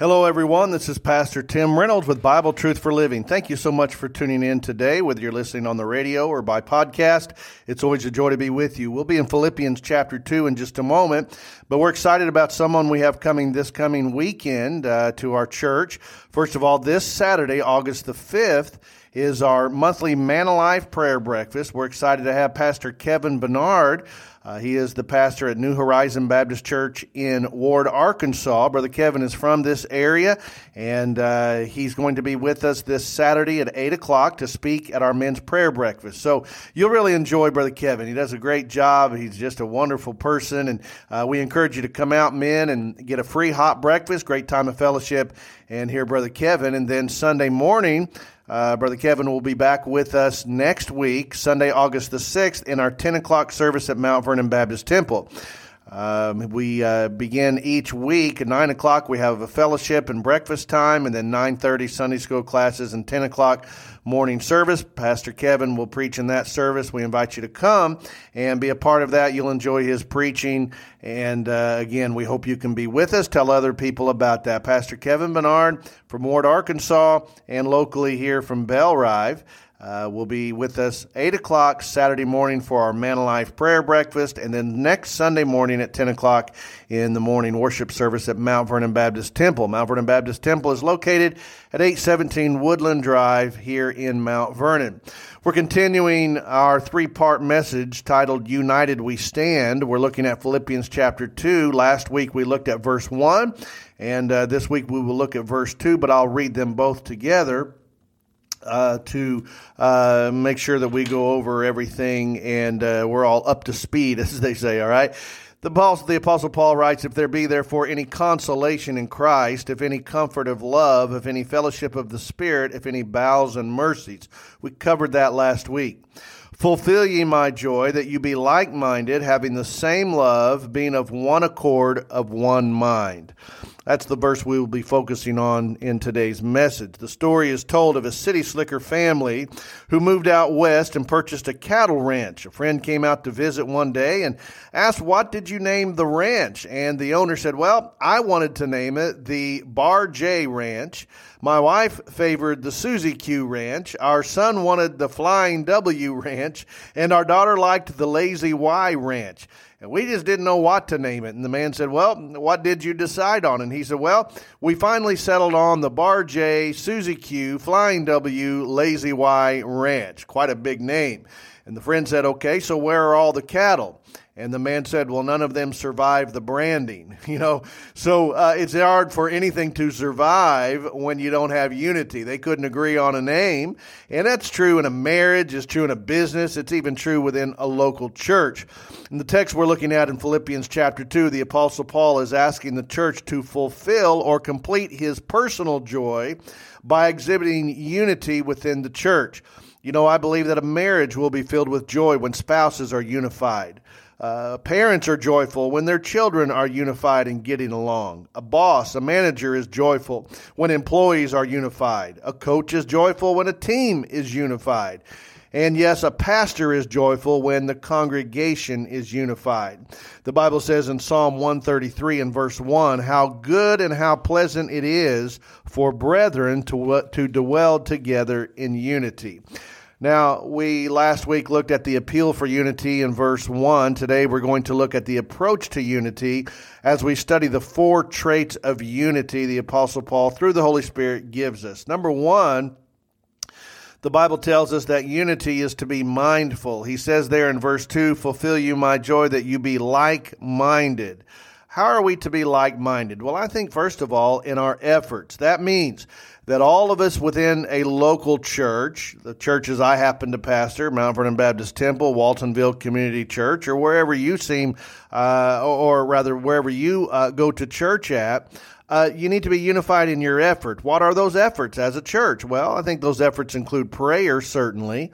Hello, everyone. This is Pastor Tim Reynolds with Bible Truth for Living. Thank you so much for tuning in today, whether you're listening on the radio or by podcast. It's always a joy to be with you. We'll be in Philippians chapter 2 in just a moment, but we're excited about someone we have coming this coming weekend uh, to our church. First of all, this Saturday, August the 5th, is our monthly Man Alive prayer breakfast. We're excited to have Pastor Kevin Bernard uh, he is the pastor at New Horizon Baptist Church in Ward, Arkansas. Brother Kevin is from this area, and uh, he's going to be with us this Saturday at 8 o'clock to speak at our men's prayer breakfast. So you'll really enjoy Brother Kevin. He does a great job. He's just a wonderful person, and uh, we encourage you to come out, men, and get a free hot breakfast, great time of fellowship, and hear Brother Kevin. And then Sunday morning, uh, Brother Kevin will be back with us next week, Sunday, August the 6th, in our 10 o'clock service at Mount Vernon Baptist Temple. Um, we uh, begin each week at nine o'clock. We have a fellowship and breakfast time, and then nine thirty Sunday school classes and ten o'clock morning service. Pastor Kevin will preach in that service. We invite you to come and be a part of that. You'll enjoy his preaching, and uh, again, we hope you can be with us. Tell other people about that. Pastor Kevin Bernard from Ward, Arkansas, and locally here from Belle Rive uh, will be with us 8 o'clock Saturday morning for our Man Alive prayer breakfast, and then next Sunday morning at 10 o'clock in the morning worship service at Mount Vernon Baptist Temple. Mount Vernon Baptist Temple is located at 817 Woodland Drive here in Mount Vernon. We're continuing our three part message titled United We Stand. We're looking at Philippians chapter 2. Last week we looked at verse 1, and uh, this week we will look at verse 2, but I'll read them both together uh, to uh, make sure that we go over everything and uh, we're all up to speed, as they say, all right? The, Paul, the Apostle Paul writes, If there be therefore any consolation in Christ, if any comfort of love, if any fellowship of the Spirit, if any bowels and mercies. We covered that last week. Fulfill ye my joy, that you be like minded, having the same love, being of one accord, of one mind. That's the verse we will be focusing on in today's message. The story is told of a city slicker family who moved out west and purchased a cattle ranch. A friend came out to visit one day and asked, What did you name the ranch? And the owner said, Well, I wanted to name it the Bar J Ranch. My wife favored the Susie Q Ranch. Our son wanted the Flying W Ranch. And our daughter liked the Lazy Y Ranch. And we just didn't know what to name it. And the man said, Well, what did you decide on? And he said, Well, we finally settled on the Bar J, Susie Q, Flying W, Lazy Y Ranch. Quite a big name. And the friend said, Okay, so where are all the cattle? And the man said, Well, none of them survived the branding. You know, so uh, it's hard for anything to survive when you don't have unity. They couldn't agree on a name. And that's true in a marriage, it's true in a business, it's even true within a local church. In the text we're looking at in Philippians chapter 2, the Apostle Paul is asking the church to fulfill or complete his personal joy by exhibiting unity within the church. You know, I believe that a marriage will be filled with joy when spouses are unified. Uh, parents are joyful when their children are unified and getting along. A boss, a manager is joyful when employees are unified. A coach is joyful when a team is unified. And yes, a pastor is joyful when the congregation is unified. The Bible says in Psalm 133 and verse 1 how good and how pleasant it is for brethren to, to dwell together in unity. Now, we last week looked at the appeal for unity in verse 1. Today we're going to look at the approach to unity as we study the four traits of unity the Apostle Paul, through the Holy Spirit, gives us. Number one, the Bible tells us that unity is to be mindful. He says there in verse 2 Fulfill you my joy that you be like minded. How are we to be like minded? Well, I think, first of all, in our efforts. That means that all of us within a local church, the churches I happen to pastor, Mount Vernon Baptist Temple, Waltonville Community Church, or wherever you seem, uh, or, rather wherever you uh, go to church at, uh, you need to be unified in your effort. What are those efforts as a church? Well, I think those efforts include prayer, certainly.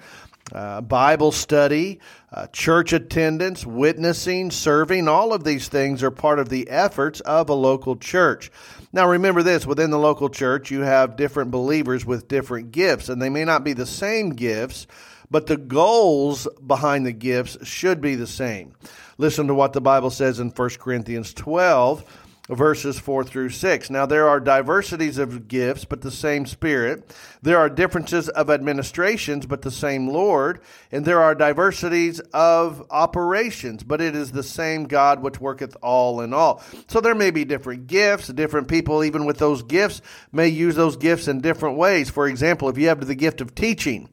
uh, Bible study, uh, church attendance, witnessing, serving, all of these things are part of the efforts of a local church. Now, remember this within the local church, you have different believers with different gifts, and they may not be the same gifts, but the goals behind the gifts should be the same. Listen to what the Bible says in 1 Corinthians 12 verses 4 through 6. Now, there are diversities of gifts, but the same Spirit. There are differences of administrations, but the same Lord. And there are diversities of operations, but it is the same God which worketh all in all. So there may be different gifts. Different people, even with those gifts, may use those gifts in different ways. For example, if you have the gift of teaching,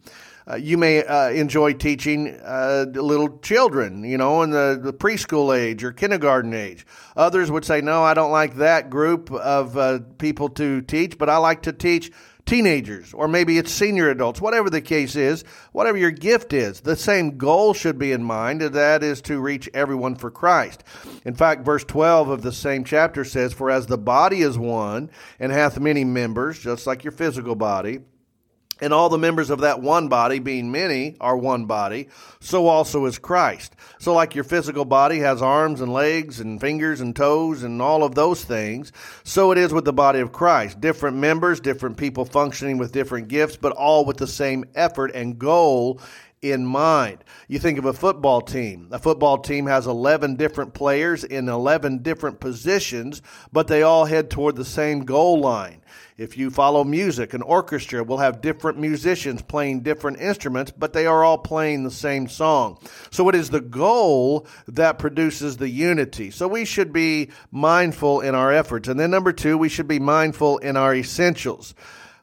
uh, you may uh, enjoy teaching uh, little children, you know, in the, the, preschool age or kindergarten age. Others would say, no, I don't like that group of uh, people to teach, but I like to teach teenagers, or maybe it's senior adults, whatever the case is, whatever your gift is, the same goal should be in mind, and that is to reach everyone for Christ. In fact, verse 12 of the same chapter says, For as the body is one and hath many members, just like your physical body, and all the members of that one body, being many, are one body, so also is Christ. So, like your physical body has arms and legs and fingers and toes and all of those things, so it is with the body of Christ. Different members, different people functioning with different gifts, but all with the same effort and goal in mind. You think of a football team. A football team has 11 different players in 11 different positions, but they all head toward the same goal line. If you follow music, an orchestra will have different musicians playing different instruments, but they are all playing the same song. So it is the goal that produces the unity. So we should be mindful in our efforts. And then number two, we should be mindful in our essentials.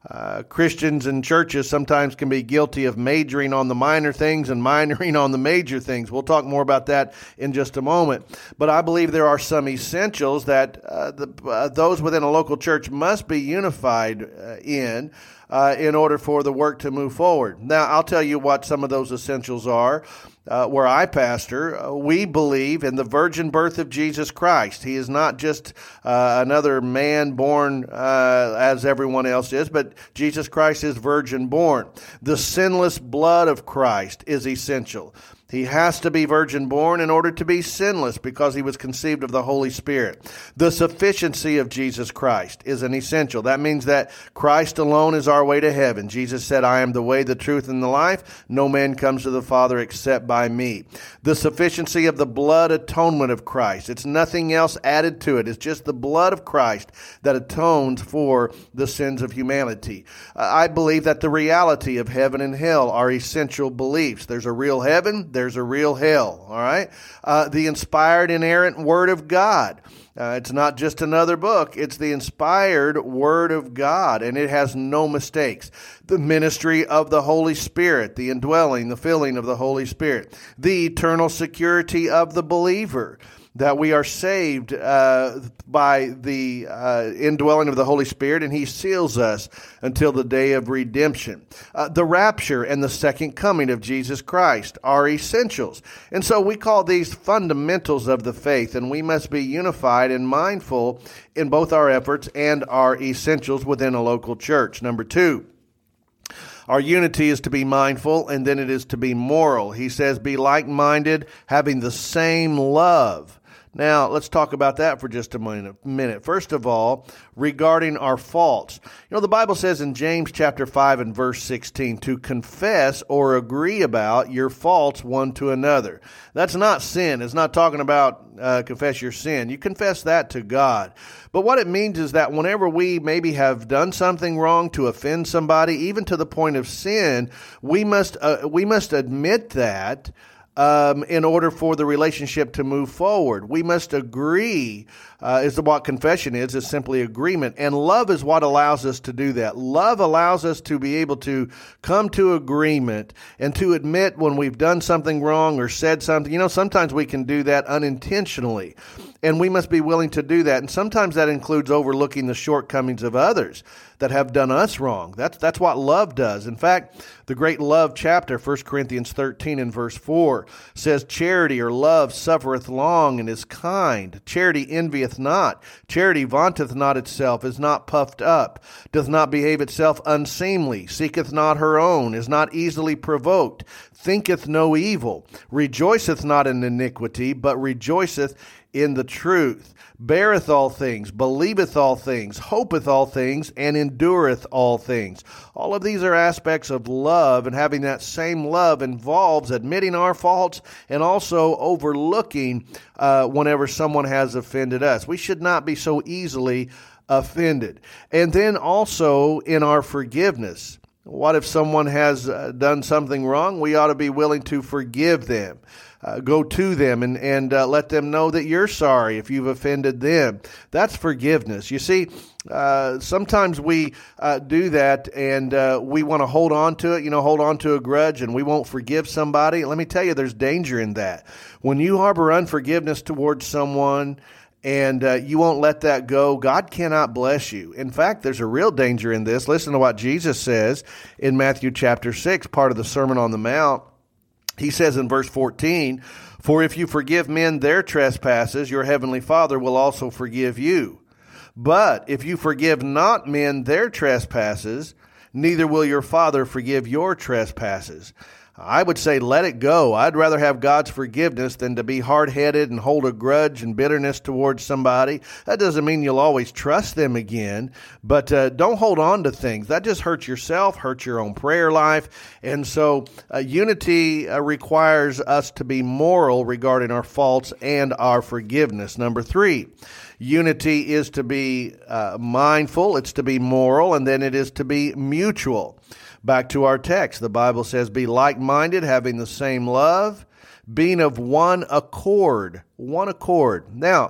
Uh, Christians and churches sometimes can be guilty of majoring on the minor things and minoring on the major things. We'll talk more about that in just a moment. But I believe there are some essentials that uh, the, uh, those within a local church must be unified uh, in. Uh, in order for the work to move forward. Now, I'll tell you what some of those essentials are uh, where I pastor, uh, we believe in the virgin birth of Jesus Christ. He is not just uh, another man born uh, as everyone else is, but Jesus Christ is virgin born. The sinless blood of Christ is essential. He has to be virgin born in order to be sinless because he was conceived of the Holy Spirit. The sufficiency of Jesus Christ is an essential. That means that Christ alone is our way to heaven. Jesus said, I am the way, the truth, and the life. No man comes to the Father except by me. The sufficiency of the blood atonement of Christ. It's nothing else added to it. It's just the blood of Christ that atones for the sins of humanity. I believe that the reality of heaven and hell are essential beliefs. There's a real heaven there's a real hell. All right. Uh, the inspired, inerrant Word of God. Uh, it's not just another book, it's the inspired Word of God, and it has no mistakes. The ministry of the Holy Spirit, the indwelling, the filling of the Holy Spirit, the eternal security of the believer that we are saved uh, by the uh, indwelling of the Holy Spirit, and He seals us until the day of redemption. Uh, the rapture and the second coming of Jesus Christ are essentials. And so we call these fundamentals of the faith, and we must be unified and mindful in both our efforts and our essentials within a local church. Number two, our unity is to be mindful, and then it is to be moral. He says, Be like minded, having the same love. Now, let's talk about that for just a minute. First of all, regarding our faults. You know, the Bible says in James chapter 5 and verse 16 to confess or agree about your faults one to another. That's not sin. It's not talking about uh, confess your sin. You confess that to God. But what it means is that whenever we maybe have done something wrong to offend somebody, even to the point of sin, we must, uh, we must admit that um, in order for the relationship to move forward. We must agree, uh, is what confession is, is simply agreement. And love is what allows us to do that. Love allows us to be able to come to agreement and to admit when we've done something wrong or said something. You know, sometimes we can do that unintentionally. And we must be willing to do that. And sometimes that includes overlooking the shortcomings of others. that have done us wrong. That's, that's what love does. In fact, the great love chapter, 1 Corinthians 13 and verse 4, says, Charity or love suffereth long and is kind. Charity envieth not. Charity vaunteth not itself, is not puffed up, doth not behave itself unseemly, seeketh not her own, is not easily provoked, thinketh no evil, rejoiceth not in iniquity, but rejoiceth in the truth, beareth all things, believeth all things, hopeth all things, and endureth all things. All of these are aspects of love, and having that same love involves admitting our faults and also overlooking uh, whenever someone has offended us. We should not be so easily offended. And then also in our forgiveness. What if someone has uh, done something wrong? We ought to be willing to forgive them uh, go to them and, and uh, let them know that you're sorry if you've offended them. That's forgiveness. You see, uh, sometimes we uh, do that and uh, we want to hold on to it, you know, hold on to a grudge and we won't forgive somebody. Let me tell you, there's danger in that. When you harbor unforgiveness towards someone, and uh, you won't let that go, God cannot bless you. In fact, there's a real danger in this. Listen to what Jesus says in Matthew chapter 6, part of the Sermon on the Mount. He says in verse 14, For if you forgive men their trespasses, your heavenly Father will also forgive you. But if you forgive not men their trespasses, neither will your Father forgive your trespasses. I would say let it go. I'd rather have God's forgiveness than to be hard headed and hold a grudge and bitterness towards somebody. That doesn't mean you'll always trust them again, but uh, don't hold on to things. That just hurts yourself, hurts your own prayer life. And so uh, unity uh, requires us to be moral regarding our faults and our forgiveness. Number three, unity is to be uh, mindful, it's to be moral, and then it is to be mutual. Back to our text, the Bible says, Be like minded, having the same love, being of one accord. One accord. Now,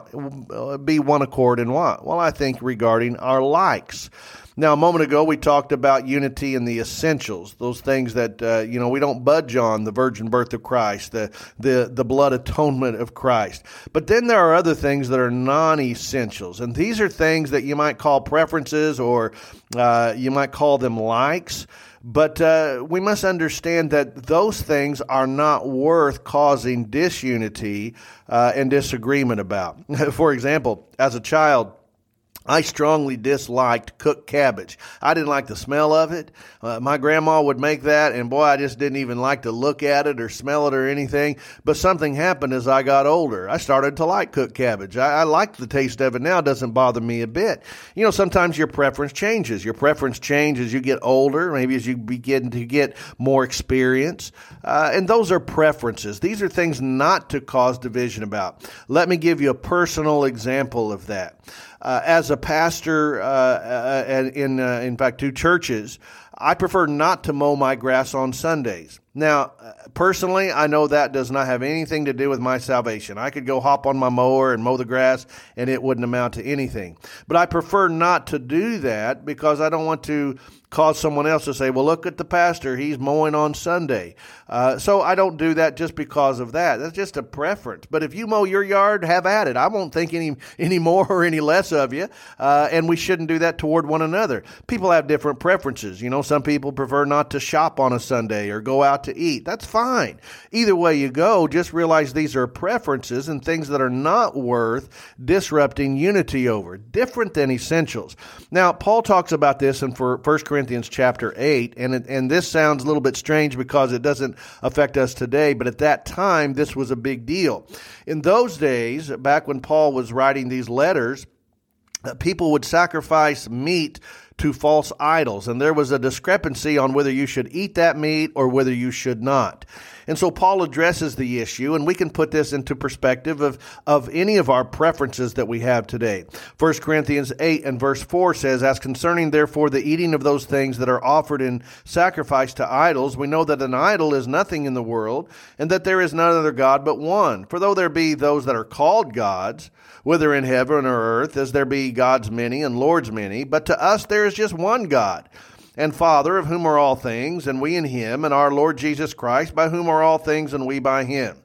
be one accord in what? Well, I think regarding our likes. Now, a moment ago, we talked about unity and the essentials, those things that, uh, you know, we don't budge on the virgin birth of Christ, the, the, the blood atonement of Christ. But then there are other things that are non essentials. And these are things that you might call preferences or uh, you might call them likes. But uh, we must understand that those things are not worth causing disunity uh, and disagreement about. For example, as a child, I strongly disliked cooked cabbage. I didn't like the smell of it. Uh, my grandma would make that, and boy, I just didn't even like to look at it or smell it or anything. But something happened as I got older. I started to like cooked cabbage. I, I like the taste of it now. It doesn't bother me a bit. You know, sometimes your preference changes. Your preference changes as you get older, maybe as you begin to get more experience. Uh, and those are preferences. These are things not to cause division about. Let me give you a personal example of that uh, as a pastor uh, uh in uh, in fact two churches, I prefer not to mow my grass on Sundays. Now, personally, I know that does not have anything to do with my salvation. I could go hop on my mower and mow the grass and it wouldn't amount to anything. But I prefer not to do that because I don't want to cause someone else to say, well, look at the pastor. He's mowing on Sunday. Uh, so I don't do that just because of that. That's just a preference. But if you mow your yard, have at it. I won't think any, any more or any less of you. Uh, and we shouldn't do that toward one another. People have different preferences. You know, some people prefer not to shop on a Sunday or go out to eat. That's fine. Either way you go, just realize these are preferences and things that are not worth disrupting unity over. Different than essentials. Now, Paul talks about this in 1 Corinthians Corinthians chapter 8. And, it, and this sounds a little bit strange because it doesn't affect us today, but at that time, this was a big deal. In those days, back when Paul was writing these letters, uh, people would sacrifice meat to false idols, and there was a discrepancy on whether you should eat that meat or whether you should not. And so Paul addresses the issue, and we can put this into perspective of, of any of our preferences that we have today. 1 Corinthians 8 and verse 4 says, As concerning therefore the eating of those things that are offered in sacrifice to idols, we know that an idol is nothing in the world, and that there is none other God but one. For though there be those that are called gods, whether in heaven or earth, as there be gods many and lords many, but to us there is just one God and Father, of whom are all things, and we in him, and our Lord Jesus Christ, by whom are all things, and we by him.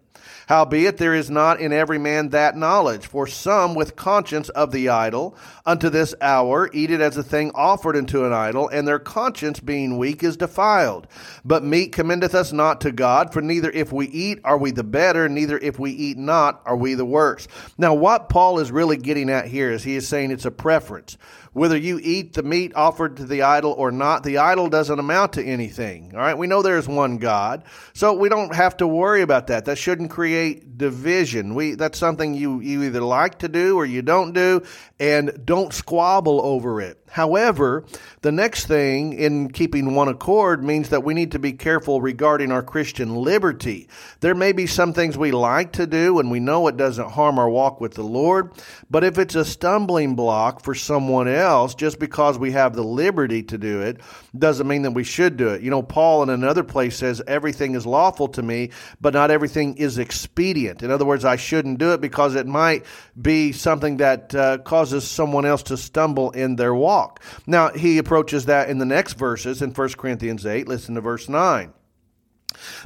Howbeit there is not in every man that knowledge. For some with conscience of the idol unto this hour eat it as a thing offered unto an idol, and their conscience being weak is defiled. But meat commendeth us not to God, for neither if we eat are we the better, neither if we eat not are we the worse. Now, what Paul is really getting at here is he is saying it's a preference. Whether you eat the meat offered to the idol or not, the idol doesn't amount to anything. All right, we know there's one God, so we don't have to worry about that. That shouldn't create division. We that's something you you either like to do or you don't do, and don't squabble over it. However, the next thing in keeping one accord means that we need to be careful regarding our Christian liberty. There may be some things we like to do and we know it doesn't harm our walk with the Lord, but if it's a stumbling block for someone else just because we have the liberty to do it, doesn't mean that we should do it. You know, Paul in another place says, Everything is lawful to me, but not everything is expedient. In other words, I shouldn't do it because it might be something that uh, causes someone else to stumble in their walk. Now, he approaches that in the next verses in 1 Corinthians 8. Listen to verse 9.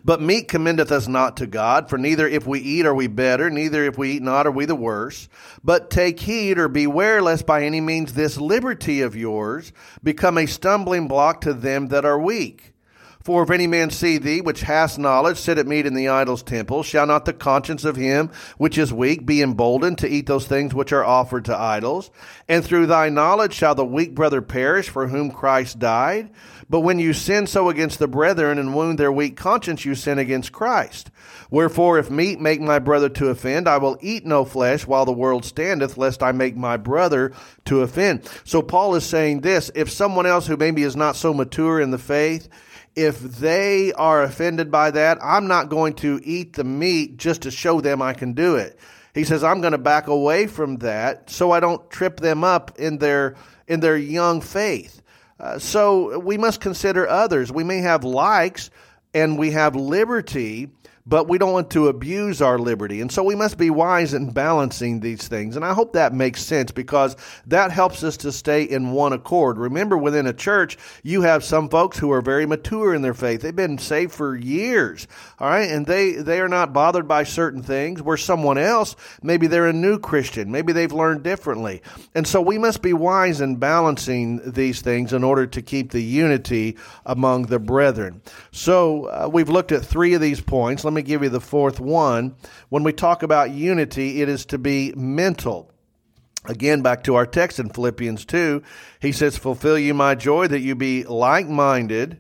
But meat commendeth us not to God, for neither if we eat are we better, neither if we eat not are we the worse. But take heed or beware lest by any means this liberty of yours become a stumbling block to them that are weak. For if any man see thee, which hast knowledge, sit at meat in the idol's temple, shall not the conscience of him which is weak be emboldened to eat those things which are offered to idols? And through thy knowledge shall the weak brother perish for whom Christ died? But when you sin so against the brethren and wound their weak conscience, you sin against Christ. Wherefore, if meat make my brother to offend, I will eat no flesh while the world standeth, lest I make my brother to offend. So Paul is saying this if someone else who maybe is not so mature in the faith, if they are offended by that, I'm not going to eat the meat just to show them I can do it. He says I'm going to back away from that so I don't trip them up in their in their young faith. Uh, so we must consider others. We may have likes and we have liberty but we don't want to abuse our liberty. And so we must be wise in balancing these things. And I hope that makes sense because that helps us to stay in one accord. Remember, within a church, you have some folks who are very mature in their faith. They've been saved for years, all right, and they, they are not bothered by certain things where someone else, maybe they're a new Christian, maybe they've learned differently. And so we must be wise in balancing these things in order to keep the unity among the brethren. So uh, we've looked at three of these points. Let me me give you the fourth one. When we talk about unity, it is to be mental. Again, back to our text in Philippians 2, he says, Fulfill you my joy that you be like minded,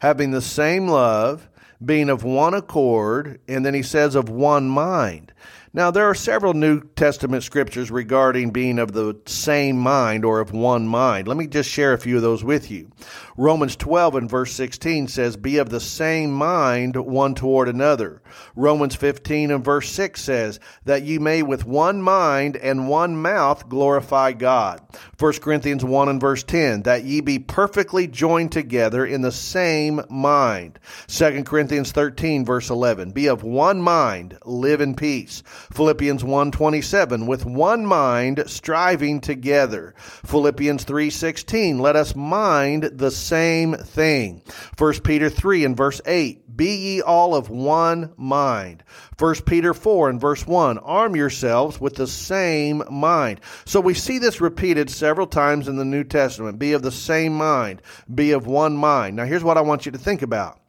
having the same love, being of one accord, and then he says, of one mind. Now, there are several New Testament scriptures regarding being of the same mind or of one mind. Let me just share a few of those with you. Romans 12 and verse 16 says, Be of the same mind one toward another. Romans 15 and verse 6 says, That ye may with one mind and one mouth glorify God. 1 Corinthians 1 and verse 10, That ye be perfectly joined together in the same mind. 2 Corinthians 13 verse 11, Be of one mind, live in peace. Philippians 1:27 with one mind striving together. Philippians 3:16 let us mind the same thing. 1 Peter 3 and verse 8 be ye all of one mind. 1 Peter 4 and verse 1 arm yourselves with the same mind. So we see this repeated several times in the New Testament. Be of the same mind, be of one mind. Now here's what I want you to think about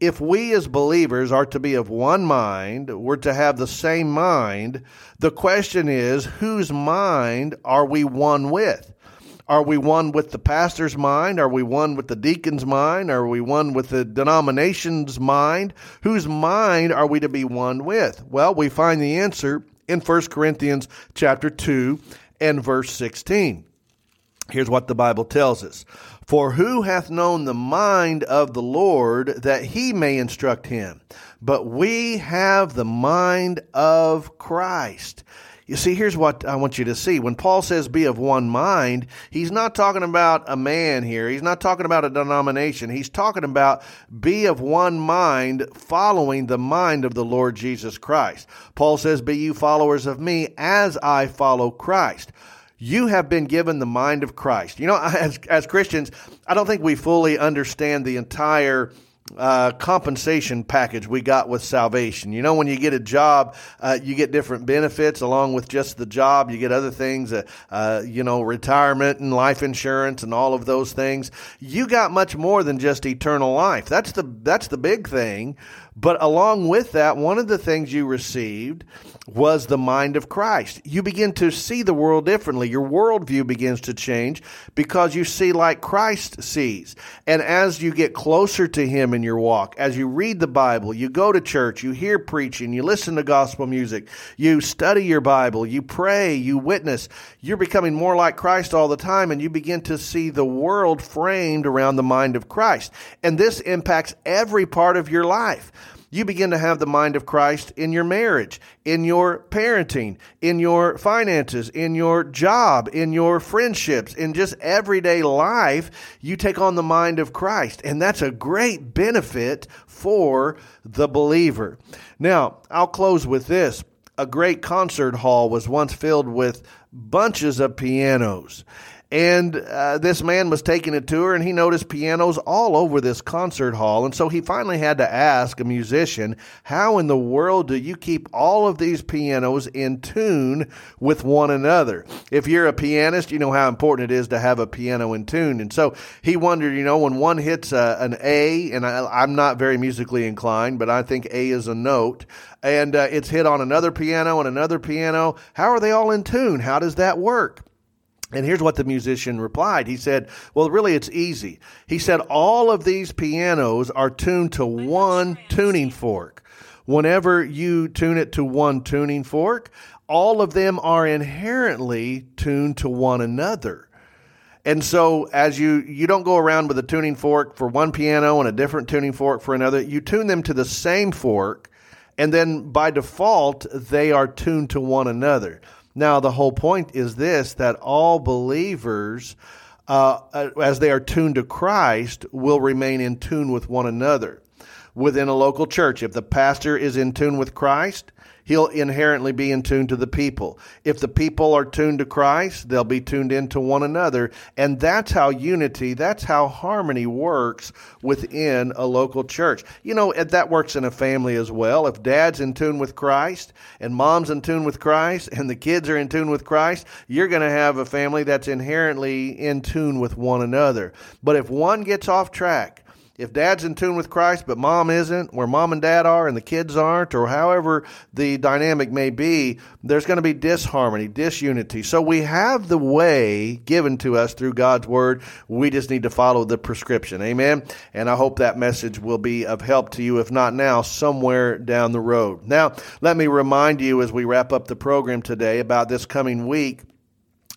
if we as believers are to be of one mind, we're to have the same mind, the question is, whose mind are we one with? Are we one with the pastor's mind? Are we one with the deacon's mind? Are we one with the denomination's mind? Whose mind are we to be one with? Well, we find the answer in 1 Corinthians chapter 2 and verse 16. Here's what the Bible tells us. For who hath known the mind of the Lord that he may instruct him? But we have the mind of Christ. You see, here's what I want you to see. When Paul says be of one mind, he's not talking about a man here. He's not talking about a denomination. He's talking about be of one mind, following the mind of the Lord Jesus Christ. Paul says, Be you followers of me as I follow Christ you have been given the mind of Christ. You know, as, as Christians, I don't think we fully understand the entire uh, compensation package we got with salvation. You know, when you get a job, uh, you get different benefits along with just the job. You get other things, uh, uh, you know, retirement and life insurance and all of those things. You got much more than just eternal life. That's the that's the big thing. But along with that, one of the things you received was the mind of Christ. You begin to see the world differently. Your worldview begins to change because you see like Christ sees. And as you get closer to Him in your walk, as you read the Bible, you go to church, you hear preaching, you listen to gospel music, you study your Bible, you pray, you witness, you're becoming more like Christ all the time and you begin to see the world framed around the mind of Christ. And this impacts every part of your life you begin to have the mind of Christ in your marriage, in your parenting, in your finances, in your job, in your friendships, in just everyday life. You take on the mind of Christ. And that's a great benefit for the believer. Now, I'll close with this. A great concert hall was once filled with bunches of pianos. And uh, this man was taking a tour and he noticed pianos all over this concert hall. And so he finally had to ask a musician, How in the world do you keep all of these pianos in tune with one another? If you're a pianist, you know how important it is to have a piano in tune. And so he wondered, you know, when one hits a, uh, an A, and I, am not very musically inclined, but I think A is a note, and uh, it's hit on another piano and another piano, how are they all in tune? How does that work? And here's what the musician replied. He said, Well, really, it's easy. He said, All of these pianos are tuned to one tuning fork. Whenever you tune it to one tuning fork, all of them are inherently tuned to one another. And so as you you don't go around with a tuning fork for one piano and a different tuning fork for another, you tune them to the same fork and then by default they are tuned to one another. Now, the whole point is this that all believers, uh, as they are tuned to Christ, will remain in tune with one another. Within a local church, if the pastor is in tune with Christ, he'll inherently be in tune to the people. If the people are tuned to Christ, they'll be tuned into one another. And that's how unity, that's how harmony works within a local church. You know, that works in a family as well. If dad's in tune with Christ and mom's in tune with Christ and the kids are in tune with Christ, you're going to have a family that's inherently in tune with one another. But if one gets off track, if dad's in tune with Christ, but mom isn't, where mom and dad are and the kids aren't, or however the dynamic may be, there's going to be disharmony, disunity. So we have the way given to us through God's word. We just need to follow the prescription. Amen. And I hope that message will be of help to you, if not now, somewhere down the road. Now, let me remind you as we wrap up the program today about this coming week.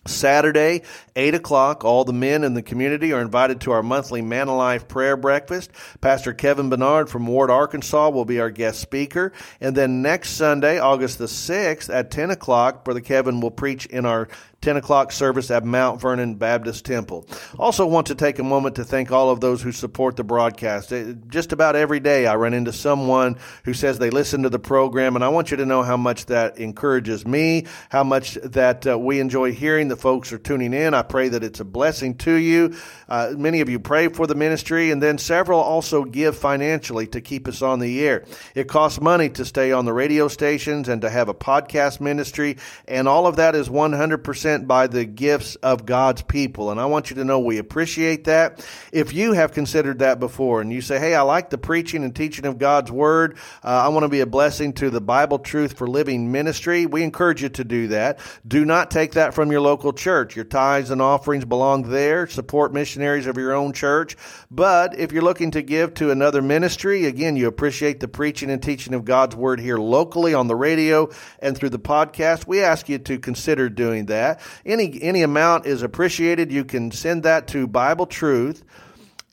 Saturday, 8 o'clock, all the men in the community are invited to our monthly Man Alive prayer breakfast. Pastor Kevin Bernard from Ward, Arkansas will be our guest speaker. And then next Sunday, August the 6th at 10 o'clock, Brother Kevin will preach in our 10 o'clock service at Mount Vernon Baptist Temple. Also, want to take a moment to thank all of those who support the broadcast. Just about every day, I run into someone who says they listen to the program, and I want you to know how much that encourages me, how much that uh, we enjoy hearing the folks are tuning in. I pray that it's a blessing to you. Uh, many of you pray for the ministry, and then several also give financially to keep us on the air. It costs money to stay on the radio stations and to have a podcast ministry, and all of that is 100% sent by the gifts of God's people. And I want you to know we appreciate that. If you have considered that before and you say, hey, I like the preaching and teaching of God's word, uh, I want to be a blessing to the Bible Truth for Living ministry, we encourage you to do that. Do not take that from your local church. Your tithes and offerings belong there. Support missionaries of your own church. But if you're looking to give to another ministry, again, you appreciate the preaching and teaching of God's word here locally on the radio and through the podcast, we ask you to consider doing that. Any any amount is appreciated. You can send that to Bible Truth.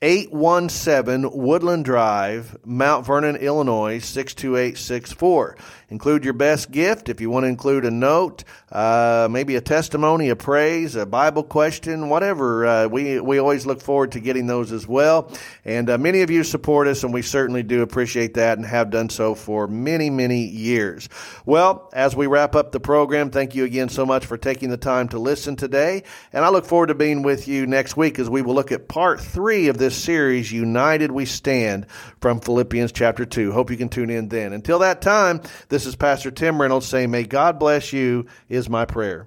817 Woodland Drive, Mount Vernon, Illinois 62864. Include your best gift if you want to include a note, uh, maybe a testimony, a praise, a Bible question, whatever. Uh, we, we always look forward to getting those as well. And uh, many of you support us, and we certainly do appreciate that and have done so for many, many years. Well, as we wrap up the program, thank you again so much for taking the time to listen today. And I look forward to being with you next week as we will look at part three of this this series, United We Stand, from Philippians chapter 2. Hope you can tune in then. Until that time, this is Pastor Tim Reynolds saying, May God bless you, is my prayer.